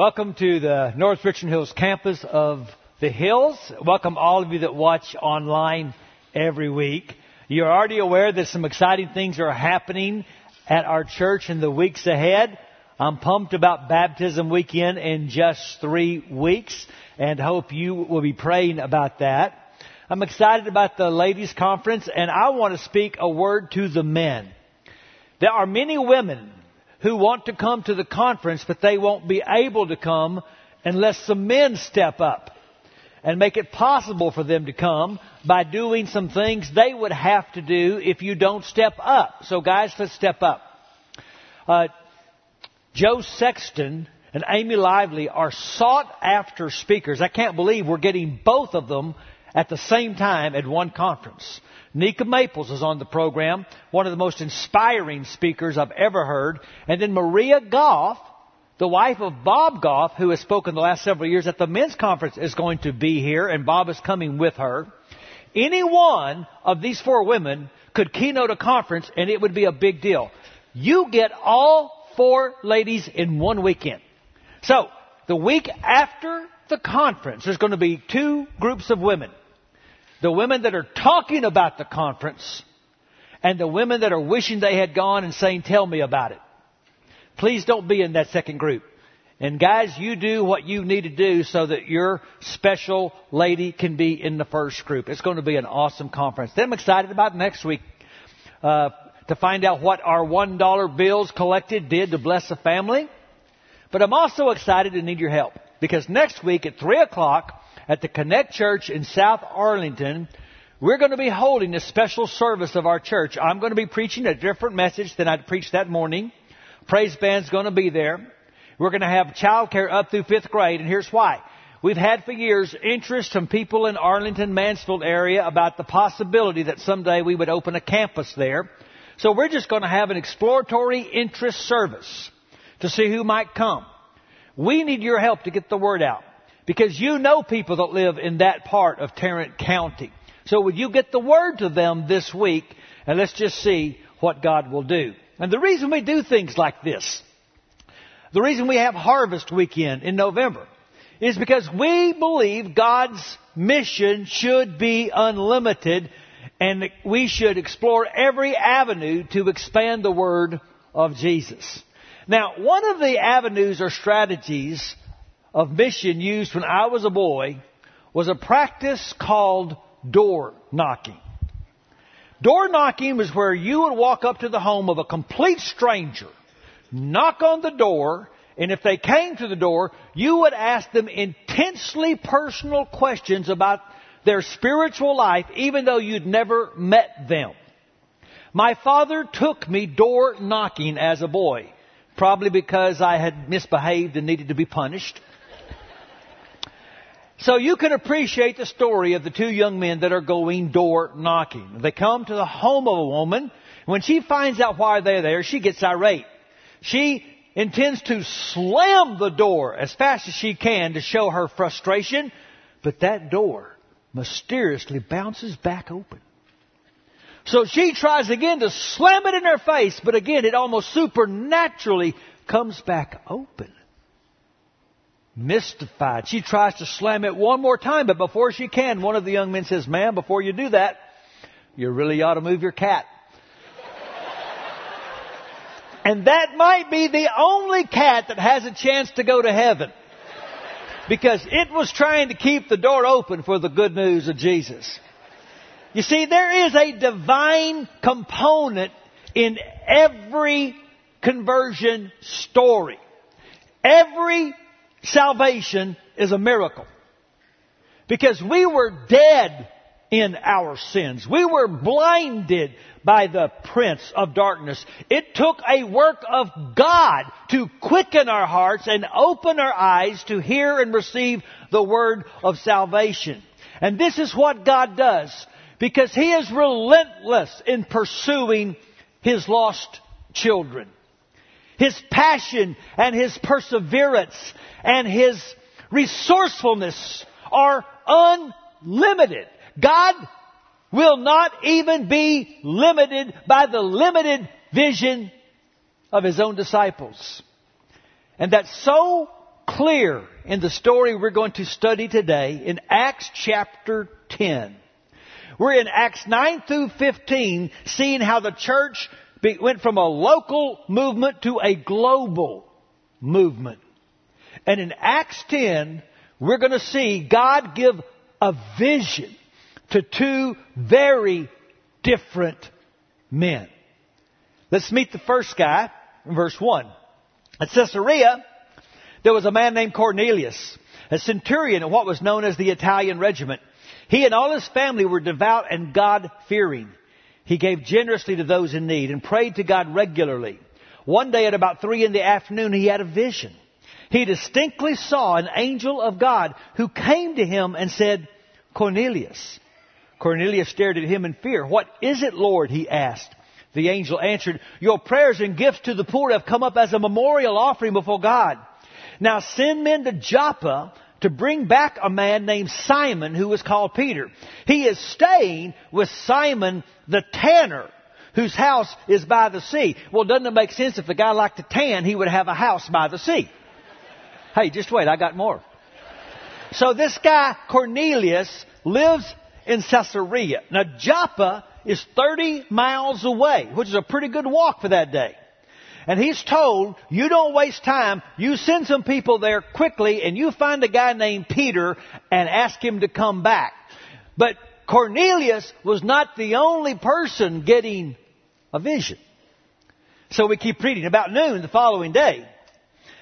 Welcome to the North Richland Hills campus of the Hills. Welcome all of you that watch online every week. You're already aware that some exciting things are happening at our church in the weeks ahead. I'm pumped about baptism weekend in just three weeks and hope you will be praying about that. I'm excited about the ladies conference and I want to speak a word to the men. There are many women who want to come to the conference, but they won't be able to come unless some men step up and make it possible for them to come by doing some things they would have to do if you don't step up. So guys, let's step up. Uh, Jo Saxton and Amy Lively are sought after speakers. I can't believe we're getting both of them at the same time at one conference. Nika Maples is on the program, one of the most inspiring speakers I've ever heard. And then Maria Goff, the wife of Bob Goff, who has spoken the last several years at the men's conference, is going to be here, and Bob is coming with her. Any one of these four women could keynote a conference, and it would be a big deal. You get all four ladies in one weekend. So, the week after the conference, there's going to be two groups of women the women that are talking about the conference and the women that are wishing they had gone and saying, tell me about it. Please don't be in that second group. And guys, you do what you need to do so that your special lady can be in the first group. It's going to be an awesome conference. Then I'm excited about next week uh, to find out what our one dollar bills collected did to bless the family. But I'm also excited to need your help because next week at three o'clock at the Connect Church in South Arlington, we're going to be holding a special service of our church. I'm going to be preaching a different message than I preached that morning. Praise band's going to be there. We're going to have childcare up through fifth grade, and here's why. We've had for years interest from people in Arlington, Mansfield area about the possibility that someday we would open a campus there. So we're just going to have an exploratory interest service to see who might come. We need your help to get the word out. Because you know people that live in that part of Tarrant County. So would you get the word to them this week and let's just see what God will do. And the reason we do things like this, the reason we have Harvest Weekend in November, is because we believe God's mission should be unlimited and we should explore every avenue to expand the Word of Jesus. Now, one of the avenues or strategies of mission used when I was a boy was a practice called door knocking. Door knocking was where you would walk up to the home of a complete stranger, knock on the door, and if they came to the door, you would ask them intensely personal questions about their spiritual life, even though you'd never met them. My father took me door knocking as a boy, probably because I had misbehaved and needed to be punished. So you can appreciate the story of the two young men that are going door knocking. They come to the home of a woman. When she finds out why they're there, she gets irate. She intends to slam the door as fast as she can to show her frustration, but that door mysteriously bounces back open. So she tries again to slam it in her face, but again it almost supernaturally comes back open mystified. She tries to slam it one more time, but before she can, one of the young men says, Ma'am, before you do that, you really ought to move your cat. and that might be the only cat that has a chance to go to heaven. Because it was trying to keep the door open for the good news of Jesus. You see, there is a divine component in every conversion story. Every salvation is a miracle. Because we were dead in our sins. We were blinded by the prince of darkness. It took a work of God to quicken our hearts and open our eyes to hear and receive the word of salvation. And this is what God does because He is relentless in pursuing His lost children. His passion and His perseverance and His resourcefulness are unlimited. God will not even be limited by the limited vision of His own disciples. And that's so clear in the story we're going to study today in Acts chapter 10. We're in Acts 9 through 15, seeing how the church went from a local movement to a global movement. And in Acts 10, we're going to see God give a vision to two very different men. Let's meet the first guy in verse 1. At Caesarea, there was a man named Cornelius, a centurion in what was known as the Italian regiment. He and all his family were devout and God fearing. He gave generously to those in need and prayed to God regularly. One day at about three in the afternoon, he had a vision. He distinctly saw an angel of God who came to him and said, Cornelius. Cornelius stared at him in fear. What is it, Lord? he asked. The angel answered, Your prayers and gifts to the poor have come up as a memorial offering before God. Now send men to Joppa to bring back a man named Simon who was called Peter. He is staying with Simon the tanner whose house is by the sea. Well, doesn't it make sense if a guy liked to tan, he would have a house by the sea? Hey, just wait, I got more. So this guy, Cornelius, lives in Caesarea. Now Joppa is 30 miles away, which is a pretty good walk for that day. And he's told, you don't waste time, you send some people there quickly and you find a guy named Peter and ask him to come back. But Cornelius was not the only person getting a vision. So we keep reading. About noon the following day,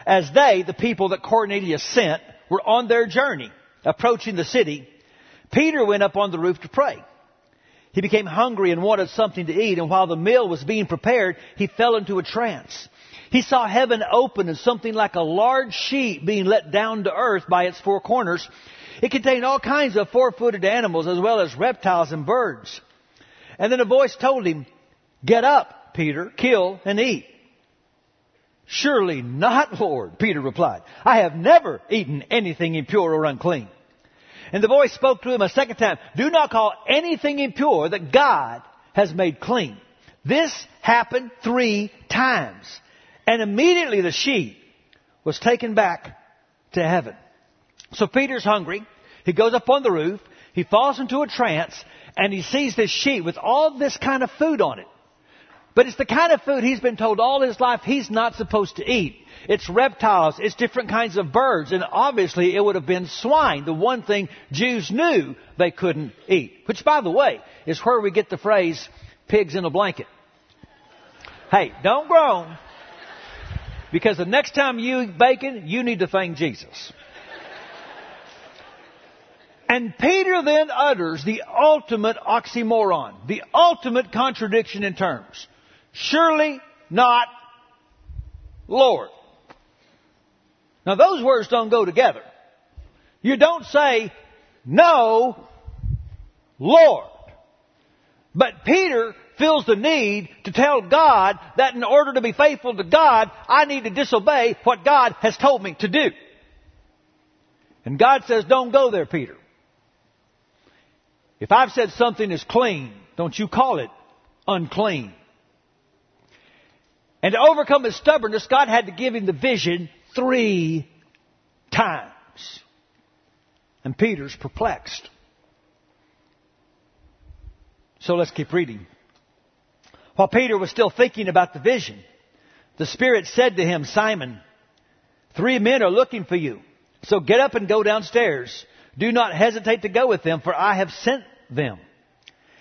as they, the people that Cornelius sent, were on their journey, approaching the city, Peter went up on the roof to pray. He became hungry and wanted something to eat, and while the meal was being prepared, he fell into a trance. He saw heaven open and something like a large sheet being let down to earth by its four corners. It contained all kinds of four-footed animals as well as reptiles and birds. And then a voice told him, Get up, Peter, kill and eat. Surely not, Lord, Peter replied. I have never eaten anything impure or unclean. And the voice spoke to him a second time, Do not call anything impure that God has made clean. This happened three times. And immediately the sheep was taken back to heaven. So Peter's hungry. He goes up on the roof. He falls into a trance and he sees this sheet with all this kind of food on it. But it's the kind of food he's been told all his life he's not supposed to eat. It's reptiles, it's different kinds of birds, and obviously it would have been swine, the one thing Jews knew they couldn't eat. Which, by the way, is where we get the phrase, pigs in a blanket. Hey, don't groan, because the next time you eat bacon, you need to thank Jesus. And Peter then utters the ultimate oxymoron, the ultimate contradiction in terms. Surely not Lord. Now those words don't go together. You don't say, no, Lord. But Peter feels the need to tell God that in order to be faithful to God, I need to disobey what God has told me to do. And God says, don't go there, Peter. If I've said something is clean, don't you call it unclean. And to overcome his stubbornness, God had to give him the vision three times. And Peter's perplexed. So let's keep reading. While Peter was still thinking about the vision, the Spirit said to him, Simon, three men are looking for you. So get up and go downstairs. Do not hesitate to go with them, for I have sent them.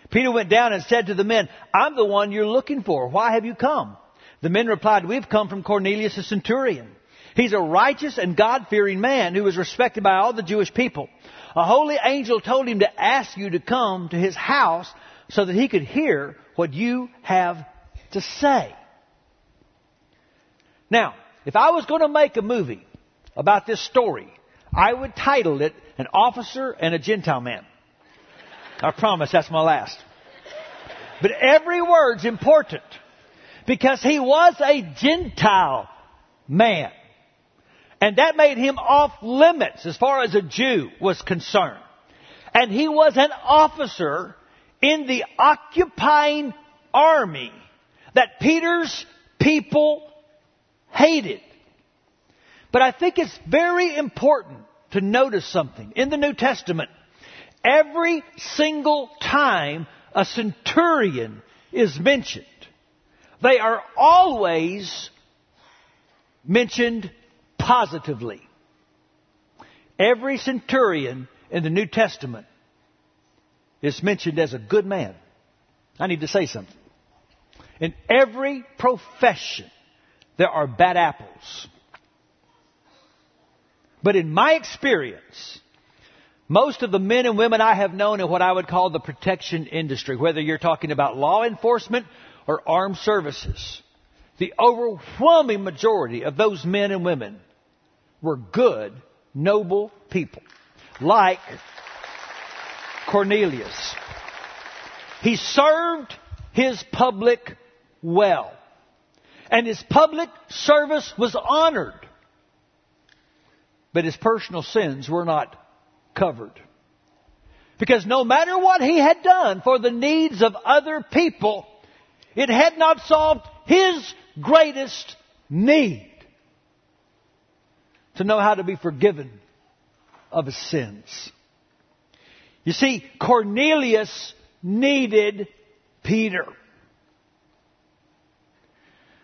Peter went down and said to the men, I'm the one you're looking for. Why have you come? The men replied, We've come from Cornelius the centurion. He's a righteous and God-fearing man who is respected by all the Jewish people. A holy angel told him to ask you to come to his house so that he could hear what you have to say. Now, if I was going to make a movie about this story, I would title it An Officer and a Gentile Man. I promise that's my last. But every word's important because he was a Gentile man. And that made him off limits as far as a Jew was concerned. And he was an officer in the occupying army that Peter's people hated. But I think it's very important to notice something. In the New Testament, every single time a centurion is mentioned, they are always mentioned positively. Every centurion in the New Testament is mentioned as a good man. I need to say something. In every profession, there are bad apples. But in my experience, most of the men and women I have known in what I would call the protection industry, whether you're talking about law enforcement or armed services, the overwhelming majority of those men and women were good, noble people. Like Cornelius. He served his public well. And his public service was honored. But his personal sins were not covered. Because no matter what he had done for the needs of other people, it had not solved his greatest need to know how to be forgiven of his sins. You see, Cornelius needed Peter.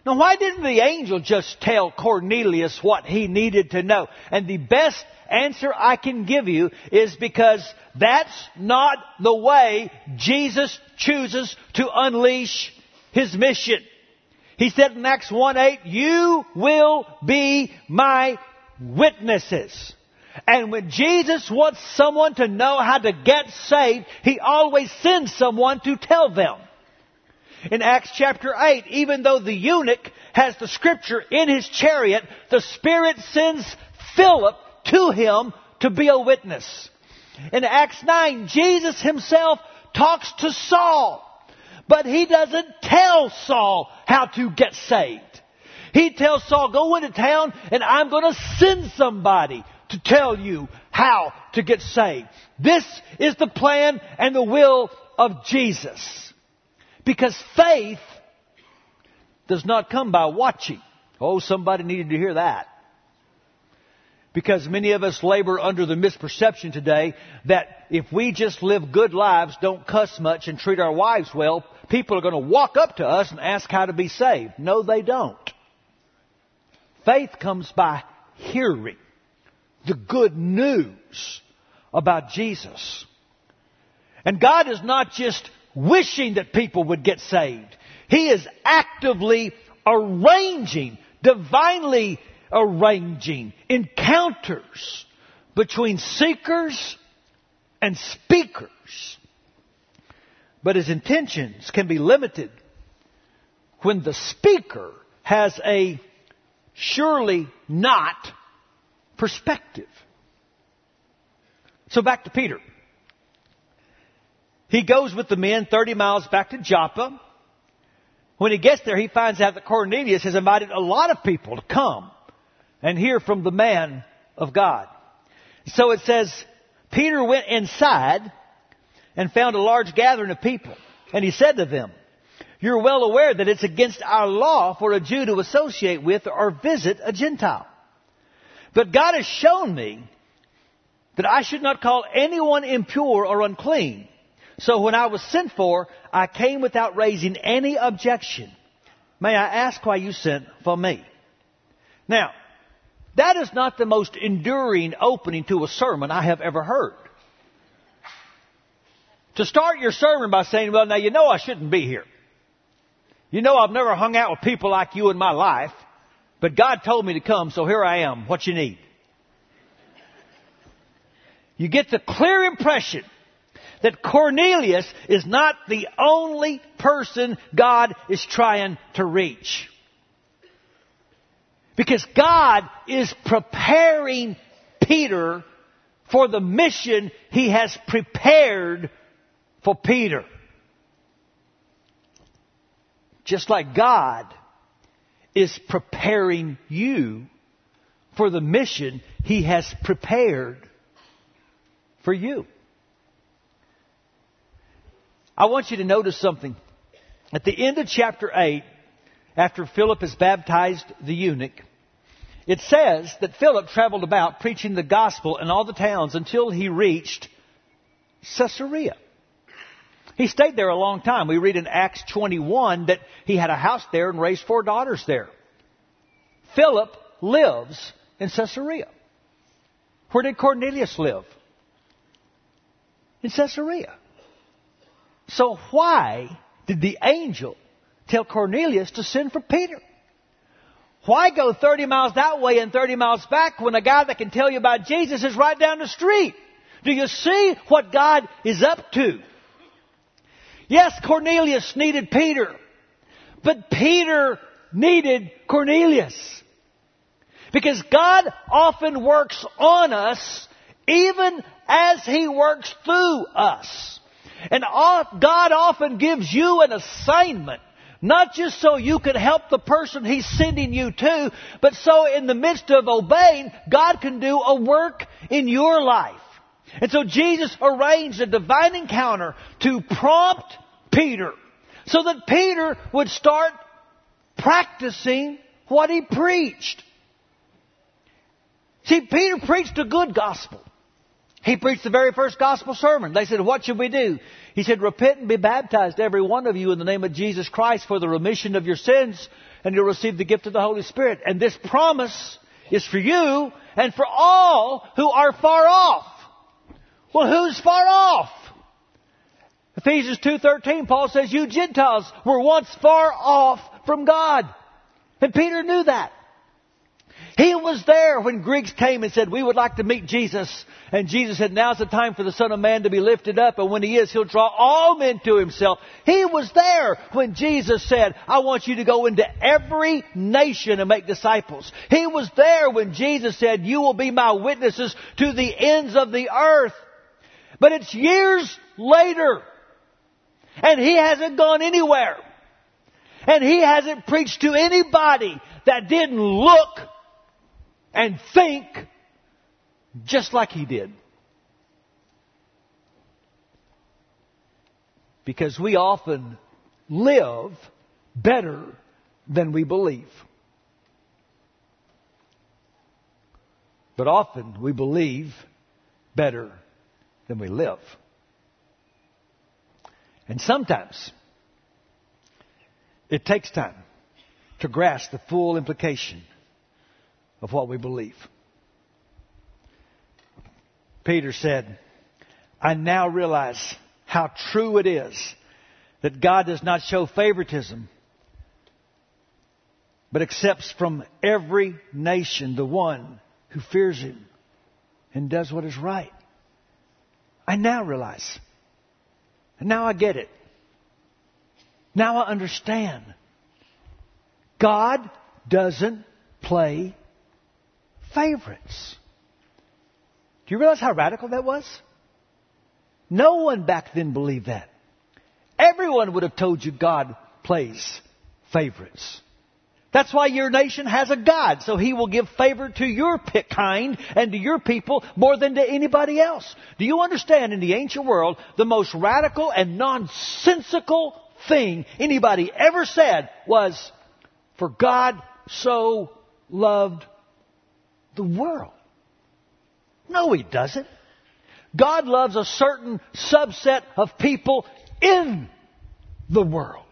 Now, why didn't the angel just tell Cornelius what he needed to know? And the best answer I can give you is because that's not the way Jesus chooses to unleash his mission. He said in Acts 1 8, You will be my witnesses. And when Jesus wants someone to know how to get saved, He always sends someone to tell them. In Acts chapter 8, even though the eunuch has the scripture in his chariot, the Spirit sends Philip to him to be a witness. In Acts 9, Jesus himself talks to Saul, but he doesn't tell Saul how to get saved. He tells Saul, go into town and I'm going to send somebody to tell you how to get saved. This is the plan and the will of Jesus. Because faith does not come by watching. Oh, somebody needed to hear that. Because many of us labor under the misperception today that if we just live good lives, don't cuss much, and treat our wives well, people are going to walk up to us and ask how to be saved. No, they don't. Faith comes by hearing the good news about Jesus. And God is not just wishing that people would get saved. He is actively arranging, divinely arranging encounters between seekers and speakers. But his intentions can be limited when the speaker has a surely not perspective. So back to Peter. He goes with the men 30 miles back to Joppa. When he gets there, he finds out that Cornelius has invited a lot of people to come and hear from the man of God. So it says, Peter went inside and found a large gathering of people. And he said to them, You're well aware that it's against our law for a Jew to associate with or visit a Gentile. But God has shown me that I should not call anyone impure or unclean. So when I was sent for, I came without raising any objection. May I ask why you sent for me? Now, that is not the most enduring opening to a sermon I have ever heard. To start your sermon by saying, well, now you know I shouldn't be here. You know I've never hung out with people like you in my life. But God told me to come, so here I am. What you need? You get the clear impression that Cornelius is not the only person God is trying to reach. Because God is preparing Peter for the mission he has prepared for Peter. Just like God is preparing you for the mission He has prepared for you. I want you to notice something. At the end of chapter 8, after Philip has baptized the eunuch, it says that Philip traveled about preaching the gospel in all the towns until he reached Caesarea. He stayed there a long time. We read in Acts 21 that he had a house there and raised four daughters there. Philip lives in Caesarea. Where did Cornelius live? In Caesarea. So why did the angel tell Cornelius to send for Peter? Why go 30 miles that way and 30 miles back when a guy that can tell you about Jesus is right down the street? Do you see what God is up to? Yes, Cornelius needed Peter, but Peter needed Cornelius. Because God often works on us even as He works through us. And God often gives you an assignment not just so you can help the person He's sending you to, but so in the midst of obeying, God can do a work in your life. And so Jesus arranged a divine encounter to prompt Peter so that Peter would start practicing what he preached. See, Peter preached a good gospel. He preached the very first gospel sermon. They said, What should we do? He said, Repent and be baptized, every one of you, in the name of Jesus Christ for the remission of your sins, and you'll receive the gift of the Holy Spirit. And this promise is for you and for all who are far off. Well, who's far off? Ephesians 2.13, Paul says, You Gentiles were once far off from God. And Peter knew that. He was there when Greeks came and said, we would like to meet Jesus. And Jesus said, now's the time for the Son of Man to be lifted up. And when He is, He'll draw all men to Himself. He was there when Jesus said, I want you to go into every nation and make disciples. He was there when Jesus said, you will be my witnesses to the ends of the earth. But it's years later. And He hasn't gone anywhere. And He hasn't preached to anybody that didn't look and think just like he did. Because we often live better than we believe. But often we believe better than we live. And sometimes it takes time to grasp the full implication of what we believe. Peter said, I now realize how true it is that God does not show favoritism, but accepts from every nation the one who fears him and does what is right. I now realize. Now I get it. Now I understand. God doesn't play favorites. Do you realize how radical that was? No one back then believed that. Everyone would have told you God plays favorites. That's why your nation has a God, so He will give favor to your kind and to your people more than to anybody else. Do you understand in the ancient world, the most radical and nonsensical thing anybody ever said was, for God so loved the world. No, He doesn't. God loves a certain subset of people in the world.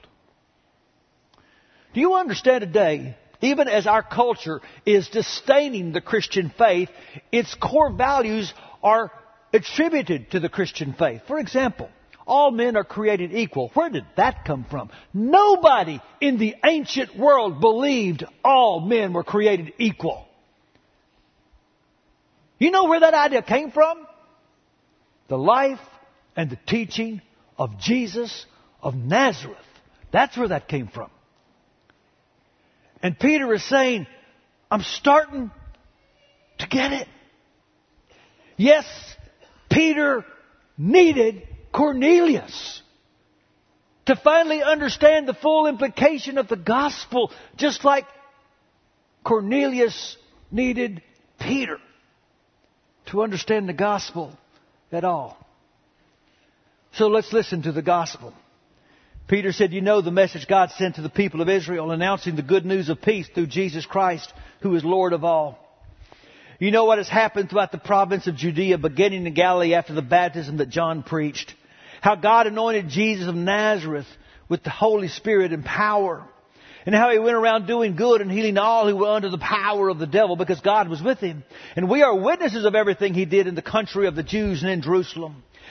Do you understand today, even as our culture is disdaining the Christian faith, its core values are attributed to the Christian faith? For example, all men are created equal. Where did that come from? Nobody in the ancient world believed all men were created equal. You know where that idea came from? The life and the teaching of Jesus of Nazareth. That's where that came from. And Peter is saying, I'm starting to get it. Yes, Peter needed Cornelius to finally understand the full implication of the gospel, just like Cornelius needed Peter to understand the gospel at all. So let's listen to the gospel. Peter said, You know the message God sent to the people of Israel, announcing the good news of peace through Jesus Christ, who is Lord of all. You know what has happened throughout the province of Judea, beginning in Galilee after the baptism that John preached. How God anointed Jesus of Nazareth with the Holy Spirit and power. And how he went around doing good and healing all who were under the power of the devil because God was with him. And we are witnesses of everything he did in the country of the Jews and in Jerusalem.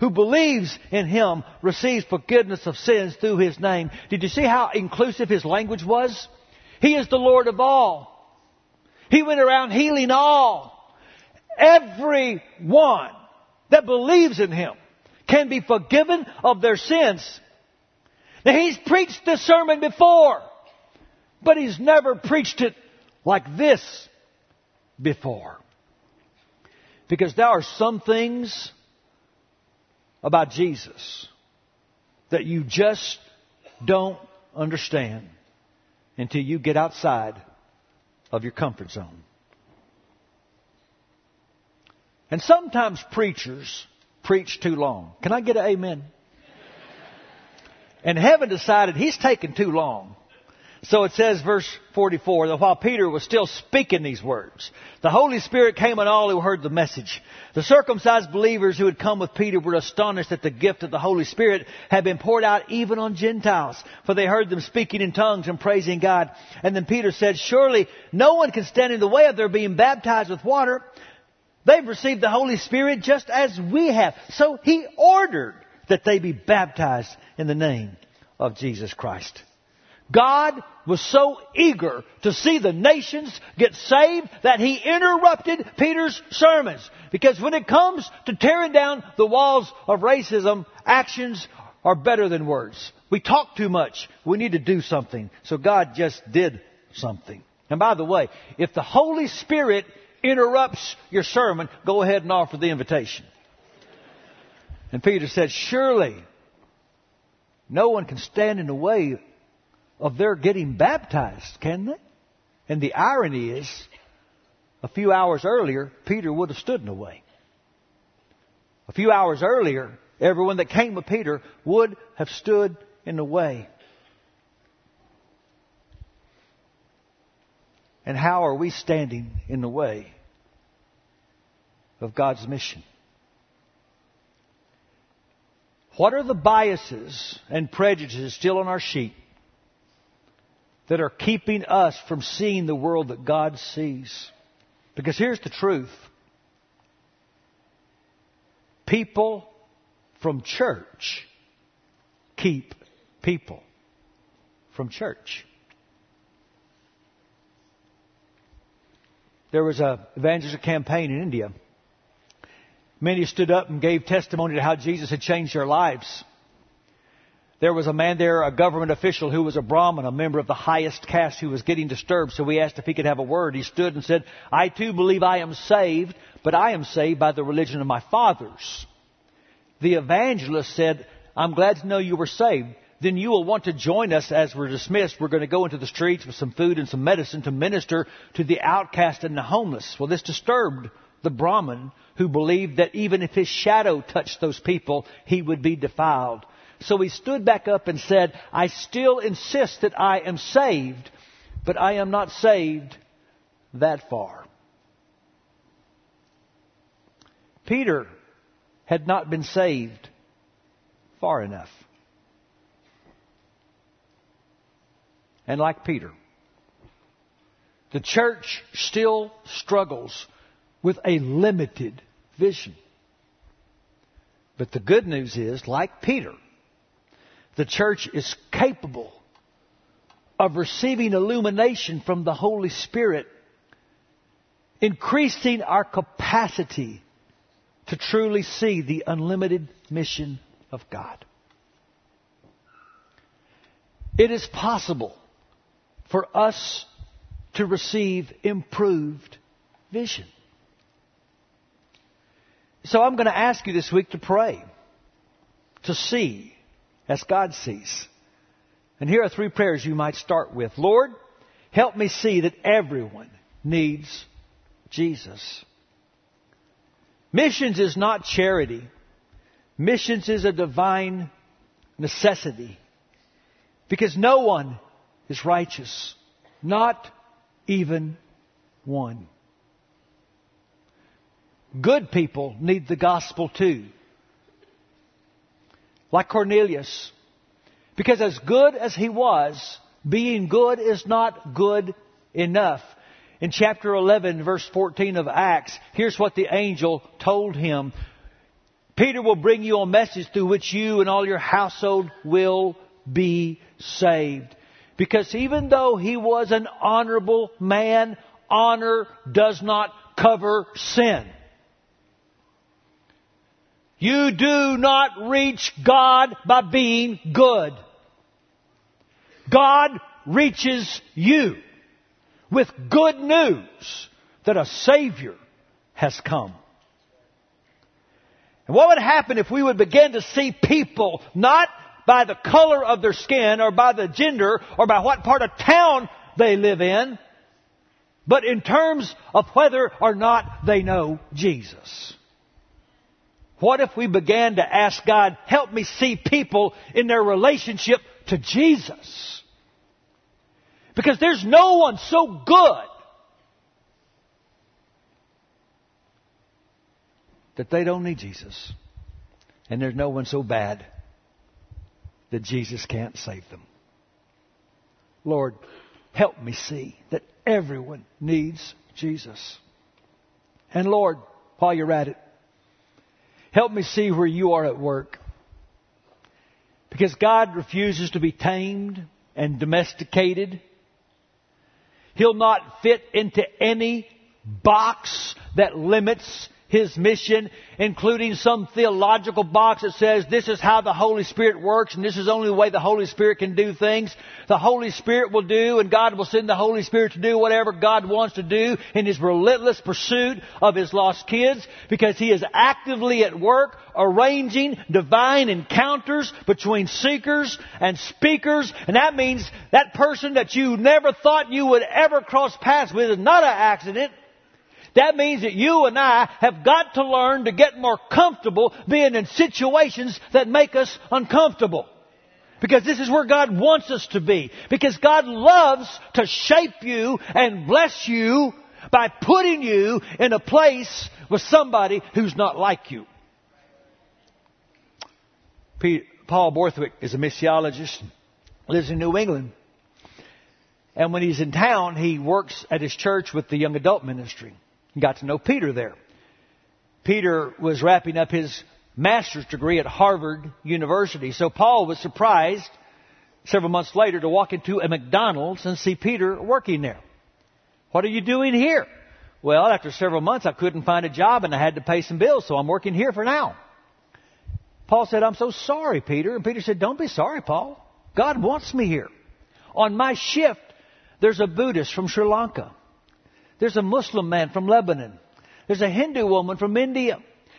who believes in him receives forgiveness of sins through his name. Did you see how inclusive his language was? He is the Lord of all. He went around healing all. Everyone that believes in him can be forgiven of their sins. Now he's preached this sermon before, but he's never preached it like this before. Because there are some things about Jesus that you just don't understand until you get outside of your comfort zone. And sometimes preachers preach too long. Can I get an amen? And heaven decided he's taking too long. So it says, verse 44, that while Peter was still speaking these words, the Holy Spirit came on all who heard the message. The circumcised believers who had come with Peter were astonished that the gift of the Holy Spirit had been poured out even on Gentiles, for they heard them speaking in tongues and praising God. And then Peter said, surely no one can stand in the way of their being baptized with water. They've received the Holy Spirit just as we have. So he ordered that they be baptized in the name of Jesus Christ. God was so eager to see the nations get saved that he interrupted Peter's sermons. Because when it comes to tearing down the walls of racism, actions are better than words. We talk too much. We need to do something. So God just did something. And by the way, if the Holy Spirit interrupts your sermon, go ahead and offer the invitation. And Peter said, surely no one can stand in the way of their getting baptized, can they? And the irony is, a few hours earlier, Peter would have stood in the way. A few hours earlier, everyone that came with Peter would have stood in the way. And how are we standing in the way of God's mission? What are the biases and prejudices still on our sheet that are keeping us from seeing the world that God sees. Because here's the truth people from church keep people from church. There was a evangelistic campaign in India. Many stood up and gave testimony to how Jesus had changed their lives. There was a man there, a government official who was a Brahmin, a member of the highest caste who was getting disturbed. So we asked if he could have a word. He stood and said, I too believe I am saved, but I am saved by the religion of my fathers. The evangelist said, I'm glad to know you were saved. Then you will want to join us as we're dismissed. We're going to go into the streets with some food and some medicine to minister to the outcast and the homeless. Well, this disturbed the Brahmin who believed that even if his shadow touched those people, he would be defiled. So he stood back up and said, I still insist that I am saved, but I am not saved that far. Peter had not been saved far enough. And like Peter, the church still struggles with a limited vision. But the good news is, like Peter, the church is capable of receiving illumination from the Holy Spirit, increasing our capacity to truly see the unlimited mission of God. It is possible for us to receive improved vision. So I'm going to ask you this week to pray, to see as God sees. And here are three prayers you might start with. Lord, help me see that everyone needs Jesus. Missions is not charity. Missions is a divine necessity. Because no one is righteous. Not even one. Good people need the gospel too. Like Cornelius. Because as good as he was, being good is not good enough. In chapter 11, verse 14 of Acts, here's what the angel told him. Peter will bring you a message through which you and all your household will be saved. Because even though he was an honorable man, honor does not cover sin. You do not reach God by being good. God reaches you with good news that a Savior has come. And what would happen if we would begin to see people not by the color of their skin or by the gender or by what part of town they live in, but in terms of whether or not they know Jesus? What if we began to ask God, help me see people in their relationship to Jesus? Because there's no one so good that they don't need Jesus. And there's no one so bad that Jesus can't save them. Lord, help me see that everyone needs Jesus. And Lord, while you're at it, help me see where you are at work. Because God refuses to be tamed and domesticated. He'll not fit into any box that limits his mission, including some theological box that says this is how the Holy Spirit works and this is only the way the Holy Spirit can do things. The Holy Spirit will do and God will send the Holy Spirit to do whatever God wants to do in His relentless pursuit of His lost kids because He is actively at work arranging divine encounters between seekers and speakers and that means that person that you never thought you would ever cross paths with is not an accident. That means that you and I have got to learn to get more comfortable being in situations that make us uncomfortable. Because this is where God wants us to be. Because God loves to shape you and bless you by putting you in a place with somebody who's not like you. Paul Borthwick is a missiologist, lives in New England. And when he's in town, he works at his church with the young adult ministry. Got to know Peter there. Peter was wrapping up his master's degree at Harvard University. So Paul was surprised several months later to walk into a McDonald's and see Peter working there. What are you doing here? Well, after several months, I couldn't find a job and I had to pay some bills, so I'm working here for now. Paul said, I'm so sorry, Peter. And Peter said, Don't be sorry, Paul. God wants me here. On my shift, there's a Buddhist from Sri Lanka. There's a Muslim man from Lebanon. There's a Hindu woman from India.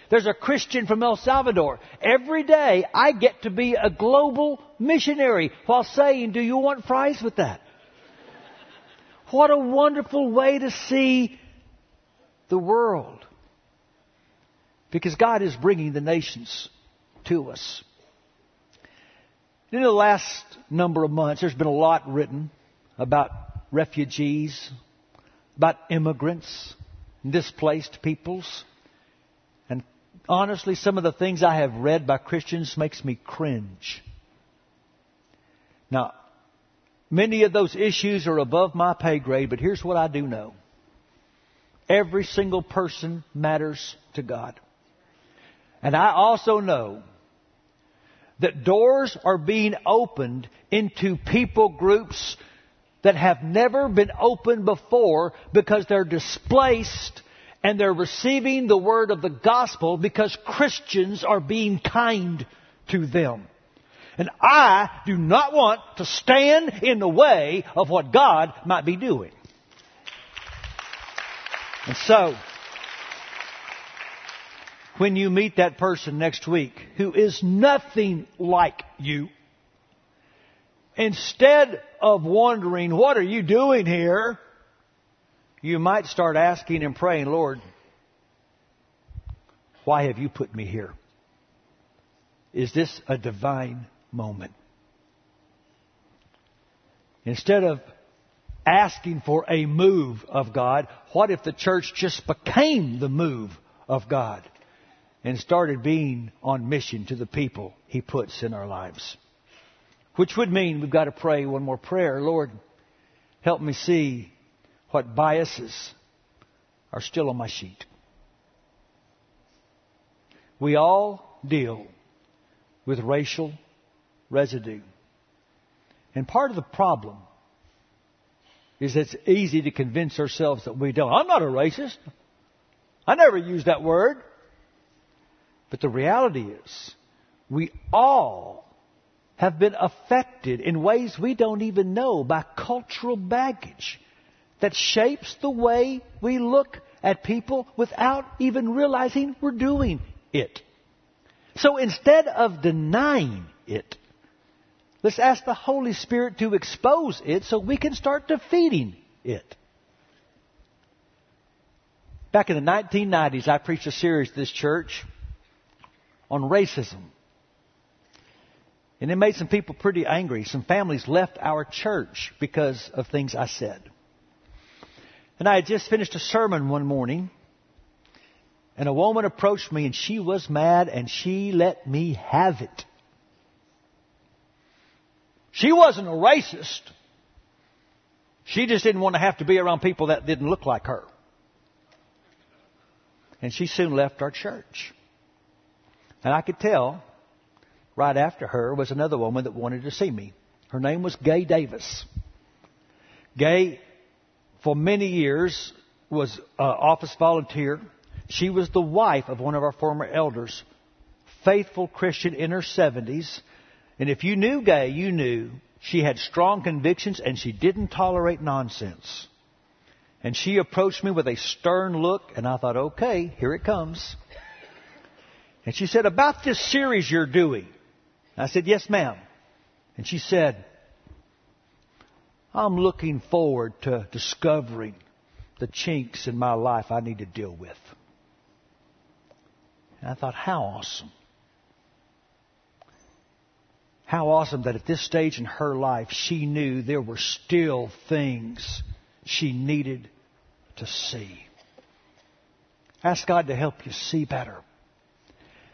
There's a Christian from El Salvador. Every day I get to be a global missionary while saying, do you want fries with that? What a wonderful way to see the world. Because God is bringing the nations to us. In the last number of months, there's been a lot written about refugees, about immigrants, displaced peoples. And honestly, some of the things I have read by Christians makes me cringe. Now, many of those issues are above my pay grade, but here's what I do know. Every single person matters to God. And I also know that doors are being opened into people groups that have never been opened before because they're displaced and they're receiving the word of the gospel because Christians are being kind to them. And I do not want to stand in the way of what God might be doing. And so, when you meet that person next week who is nothing like you, instead of wondering, what are you doing here? You might start asking and praying, Lord, why have you put me here? Is this a divine moment? Instead of asking for a move of God, what if the church just became the move of God and started being on mission to the people He puts in our lives? Which would mean we've got to pray one more prayer. Lord, help me see what biases are still on my sheet. We all deal with racial residue. And part of the problem is it's easy to convince ourselves that we don't. I'm not a racist. I never use that word. But the reality is, we all have been affected in ways we don't even know by cultural baggage that shapes the way we look at people without even realizing we're doing it. So instead of denying it, let's ask the Holy Spirit to expose it so we can start defeating it. Back in the 1990s, I preached a series to this church on racism. And it made some people pretty angry. Some families left our church because of things I said. And I had just finished a sermon one morning and a woman approached me and she was mad and she let me have it. She wasn't a racist. She just didn't want to have to be around people that didn't look like her. And she soon left our church. And I could tell right after her was another woman that wanted to see me. Her name was Gay Davis. Gay, for many years, was office volunteer she was the wife of one of our former elders, faithful Christian in her 70s. And if you knew Gay, you knew she had strong convictions and she didn't tolerate nonsense. And she approached me with a stern look, and I thought, okay, here it comes. And she said, about this series you're doing. I said, yes, ma'am. And she said, I'm looking forward to discovering the chinks in my life I need to deal with. And I thought, how awesome. How awesome that at this stage in her life, she knew there were still things she needed to see. Ask God to help you see better.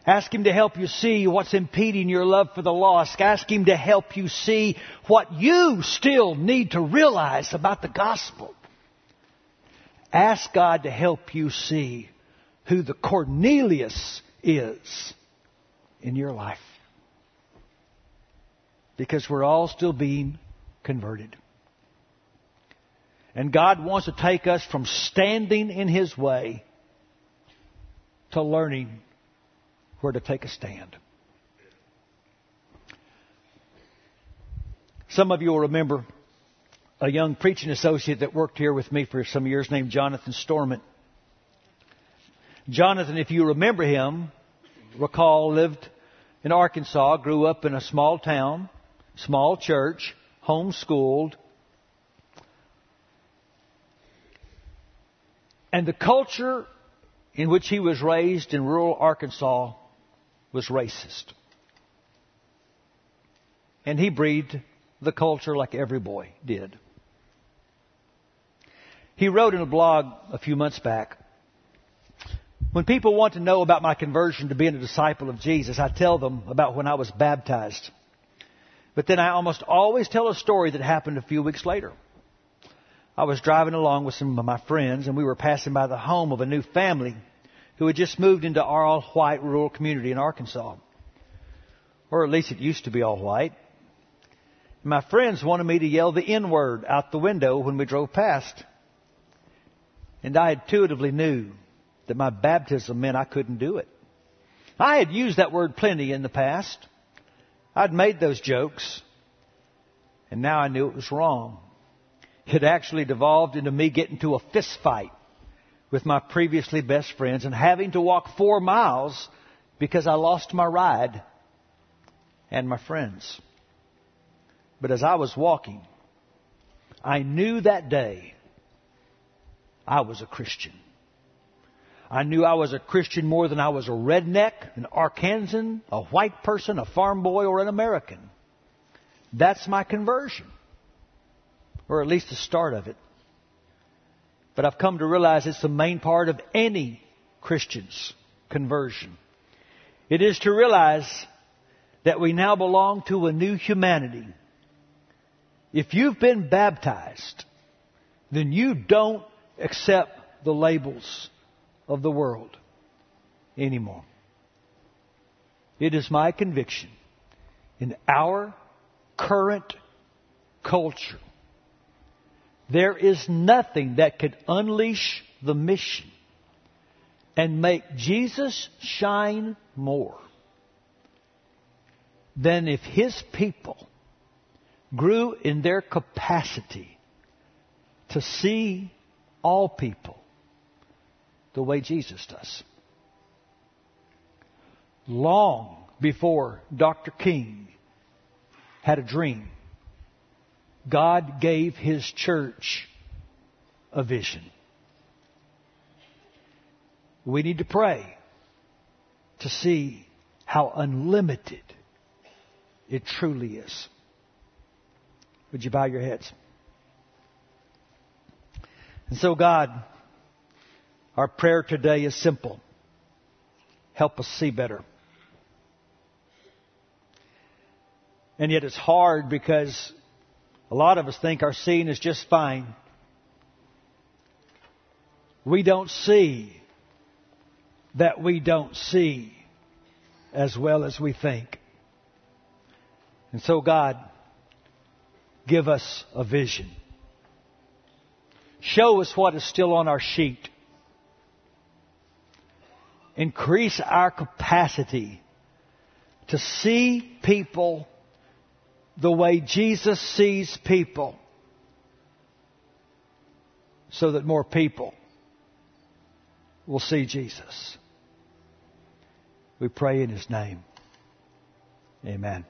Ask Him to help you see what's impeding your love for the lost. Ask Him to help you see what you still need to realize about the gospel. Ask God to help you see who the Cornelius is in your life. Because we're all still being converted. And God wants to take us from standing in His way to learning where to take a stand. Some of you will remember a young preaching associate that worked here with me for some years named Jonathan Stormont. Jonathan, if you remember him, recall lived in Arkansas, grew up in a small town, small church, homeschooled. And the culture in which he was raised in rural Arkansas was racist. And he breathed the culture like every boy did. He wrote in a blog a few months back when people want to know about my conversion to being a disciple of Jesus, I tell them about when I was baptized. But then I almost always tell a story that happened a few weeks later. I was driving along with some of my friends and we were passing by the home of a new family who had just moved into our all white rural community in Arkansas. Or at least it used to be all white. My friends wanted me to yell the N word out the window when we drove past. And I intuitively knew that my baptism meant I couldn't do it. I had used that word plenty in the past. I'd made those jokes. And now I knew it was wrong. It actually devolved into me getting to a fist fight with my previously best friends and having to walk four miles because I lost my ride and my friends. But as I was walking, I knew that day I was a Christian. I knew I was a Christian more than I was a redneck, an Arkansan, a white person, a farm boy, or an American. That's my conversion. Or at least the start of it. But I've come to realize it's the main part of any Christian's conversion. It is to realize that we now belong to a new humanity. If you've been baptized, then you don't accept the labels of the world anymore. It is my conviction in our current culture, there is nothing that could unleash the mission and make Jesus shine more than if his people grew in their capacity to see all people the way Jesus does. Long before Dr. King had a dream, God gave his church a vision. We need to pray to see how unlimited it truly is. Would you bow your heads? And so, God, our prayer today is simple. Help us see better. And yet it's hard because a lot of us think our seeing is just fine. We don't see that we don't see as well as we think. And so, God, give us a vision. Show us what is still on our sheet. Increase our capacity to see people the way Jesus sees people so that more people will see Jesus. We pray in His name. Amen.